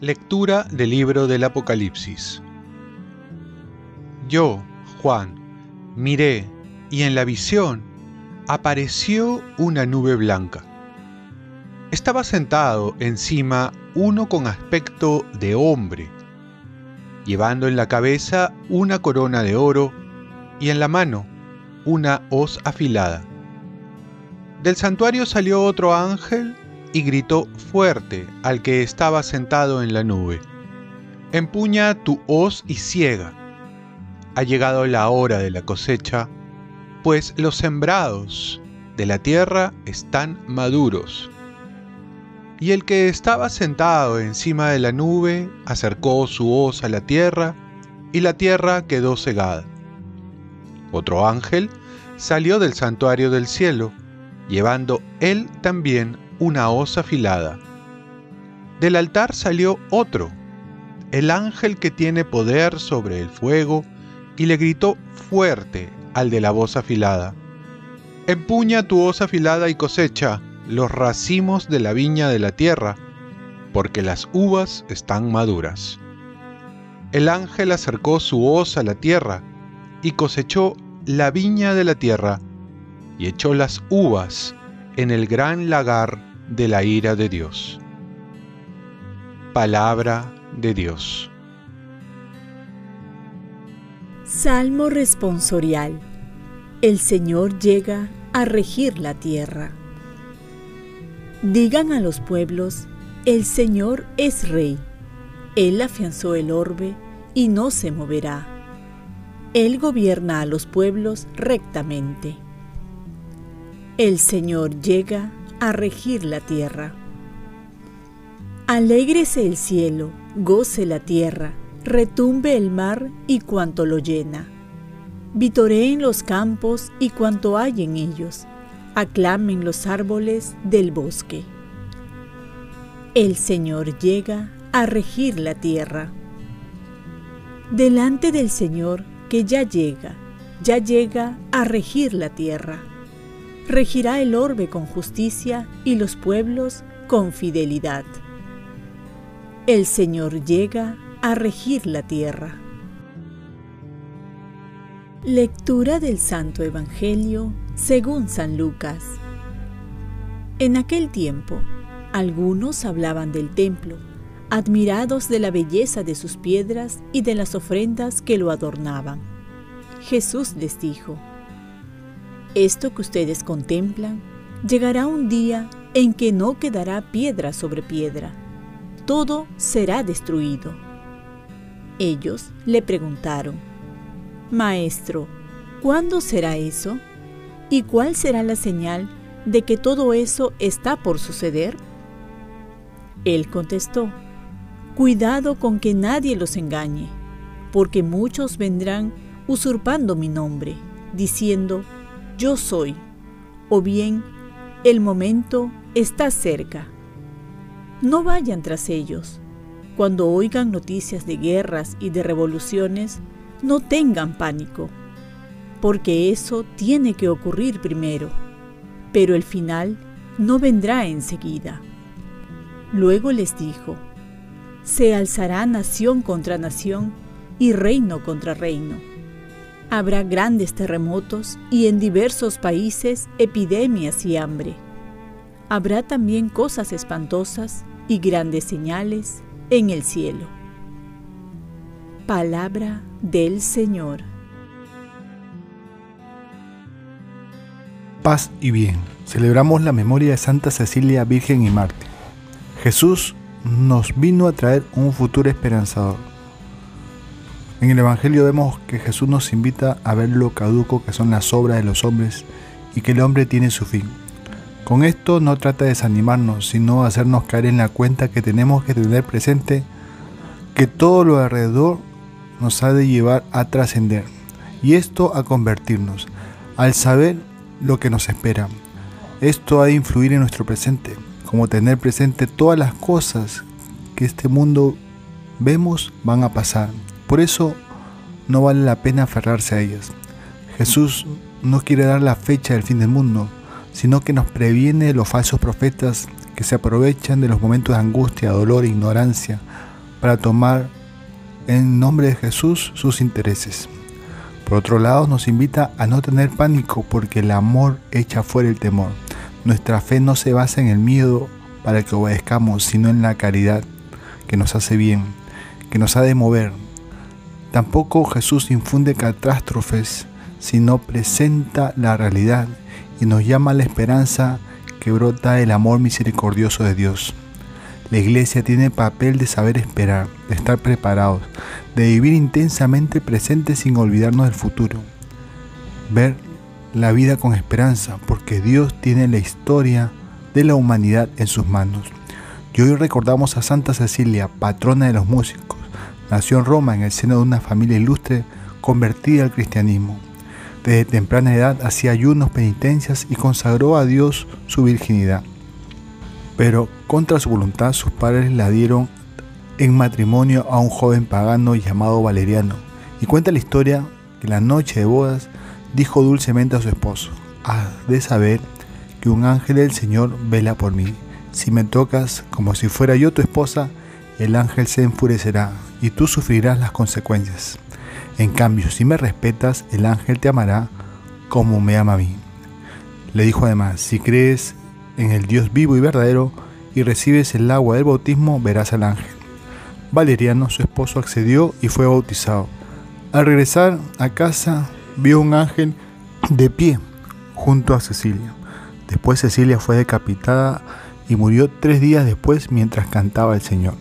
Lectura del libro del Apocalipsis. Yo, Juan, miré y en la visión apareció una nube blanca. Estaba sentado encima uno con aspecto de hombre, llevando en la cabeza una corona de oro y en la mano una hoz afilada. Del santuario salió otro ángel y gritó fuerte al que estaba sentado en la nube. Empuña tu hoz y ciega. Ha llegado la hora de la cosecha, pues los sembrados de la tierra están maduros. Y el que estaba sentado encima de la nube acercó su hoz a la tierra, y la tierra quedó cegada. Otro ángel salió del santuario del cielo, llevando él también una hoz afilada. Del altar salió otro, el ángel que tiene poder sobre el fuego, y le gritó fuerte al de la voz afilada. Empuña tu hoz afilada y cosecha los racimos de la viña de la tierra, porque las uvas están maduras. El ángel acercó su hoz a la tierra y cosechó la viña de la tierra y echó las uvas en el gran lagar de la ira de Dios. Palabra de Dios. Salmo responsorial. El Señor llega a regir la tierra. Digan a los pueblos, el Señor es rey. Él afianzó el orbe y no se moverá. Él gobierna a los pueblos rectamente. El Señor llega a regir la tierra. Alégrese el cielo, goce la tierra, retumbe el mar y cuanto lo llena. Vitoreen los campos y cuanto hay en ellos, aclamen los árboles del bosque. El Señor llega a regir la tierra. Delante del Señor que ya llega, ya llega a regir la tierra regirá el orbe con justicia y los pueblos con fidelidad. El Señor llega a regir la tierra. Lectura del Santo Evangelio según San Lucas. En aquel tiempo, algunos hablaban del templo, admirados de la belleza de sus piedras y de las ofrendas que lo adornaban. Jesús les dijo, esto que ustedes contemplan llegará un día en que no quedará piedra sobre piedra. Todo será destruido. Ellos le preguntaron, Maestro, ¿cuándo será eso? ¿Y cuál será la señal de que todo eso está por suceder? Él contestó, Cuidado con que nadie los engañe, porque muchos vendrán usurpando mi nombre, diciendo, yo soy, o bien el momento está cerca. No vayan tras ellos. Cuando oigan noticias de guerras y de revoluciones, no tengan pánico, porque eso tiene que ocurrir primero, pero el final no vendrá enseguida. Luego les dijo, se alzará nación contra nación y reino contra reino Habrá grandes terremotos y en diversos países epidemias y hambre. Habrá también cosas espantosas y grandes señales en el cielo. Palabra del Señor. Paz y bien. Celebramos la memoria de Santa Cecilia Virgen y Mártir. Jesús nos vino a traer un futuro esperanzador en el Evangelio vemos que Jesús nos invita a ver lo caduco que son las obras de los hombres y que el hombre tiene su fin. Con esto no trata de desanimarnos, sino hacernos caer en la cuenta que tenemos que tener presente que todo lo alrededor nos ha de llevar a trascender y esto a convertirnos, al saber lo que nos espera. Esto ha de influir en nuestro presente, como tener presente todas las cosas que este mundo vemos van a pasar por eso no vale la pena aferrarse a ellas. Jesús no quiere dar la fecha del fin del mundo, sino que nos previene de los falsos profetas que se aprovechan de los momentos de angustia, dolor e ignorancia para tomar en nombre de Jesús sus intereses. Por otro lado, nos invita a no tener pánico porque el amor echa fuera el temor. Nuestra fe no se basa en el miedo para que obedezcamos, sino en la caridad que nos hace bien, que nos ha de mover. Tampoco Jesús infunde catástrofes, sino presenta la realidad y nos llama a la esperanza que brota del amor misericordioso de Dios. La iglesia tiene papel de saber esperar, de estar preparados, de vivir intensamente presente sin olvidarnos del futuro. Ver la vida con esperanza, porque Dios tiene la historia de la humanidad en sus manos. Y hoy recordamos a Santa Cecilia, patrona de los músicos. Nació en Roma en el seno de una familia ilustre convertida al cristianismo. Desde temprana edad hacía ayunos, penitencias y consagró a Dios su virginidad. Pero contra su voluntad sus padres la dieron en matrimonio a un joven pagano llamado Valeriano. Y cuenta la historia que la noche de bodas dijo dulcemente a su esposo, has de saber que un ángel del Señor vela por mí. Si me tocas como si fuera yo tu esposa, el ángel se enfurecerá y tú sufrirás las consecuencias. En cambio, si me respetas, el ángel te amará como me ama a mí. Le dijo además, si crees en el Dios vivo y verdadero y recibes el agua del bautismo, verás al ángel. Valeriano, su esposo, accedió y fue bautizado. Al regresar a casa, vio un ángel de pie junto a Cecilia. Después Cecilia fue decapitada y murió tres días después mientras cantaba el Señor.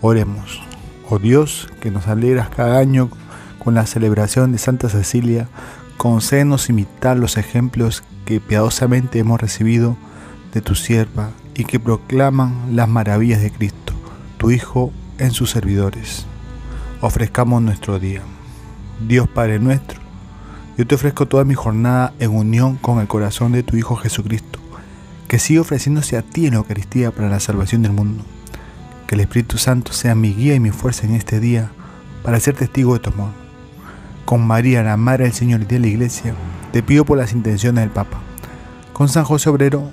Oremos. Oh Dios, que nos alegras cada año con la celebración de Santa Cecilia, concédenos imitar los ejemplos que piadosamente hemos recibido de tu sierva y que proclaman las maravillas de Cristo, tu Hijo, en sus servidores. Ofrezcamos nuestro día. Dios Padre nuestro, yo te ofrezco toda mi jornada en unión con el corazón de tu Hijo Jesucristo, que sigue ofreciéndose a ti en la Eucaristía para la salvación del mundo. Que el Espíritu Santo sea mi guía y mi fuerza en este día para ser testigo de tu amor. Con María, la Madre del Señor y de la Iglesia, te pido por las intenciones del Papa. Con San José Obrero,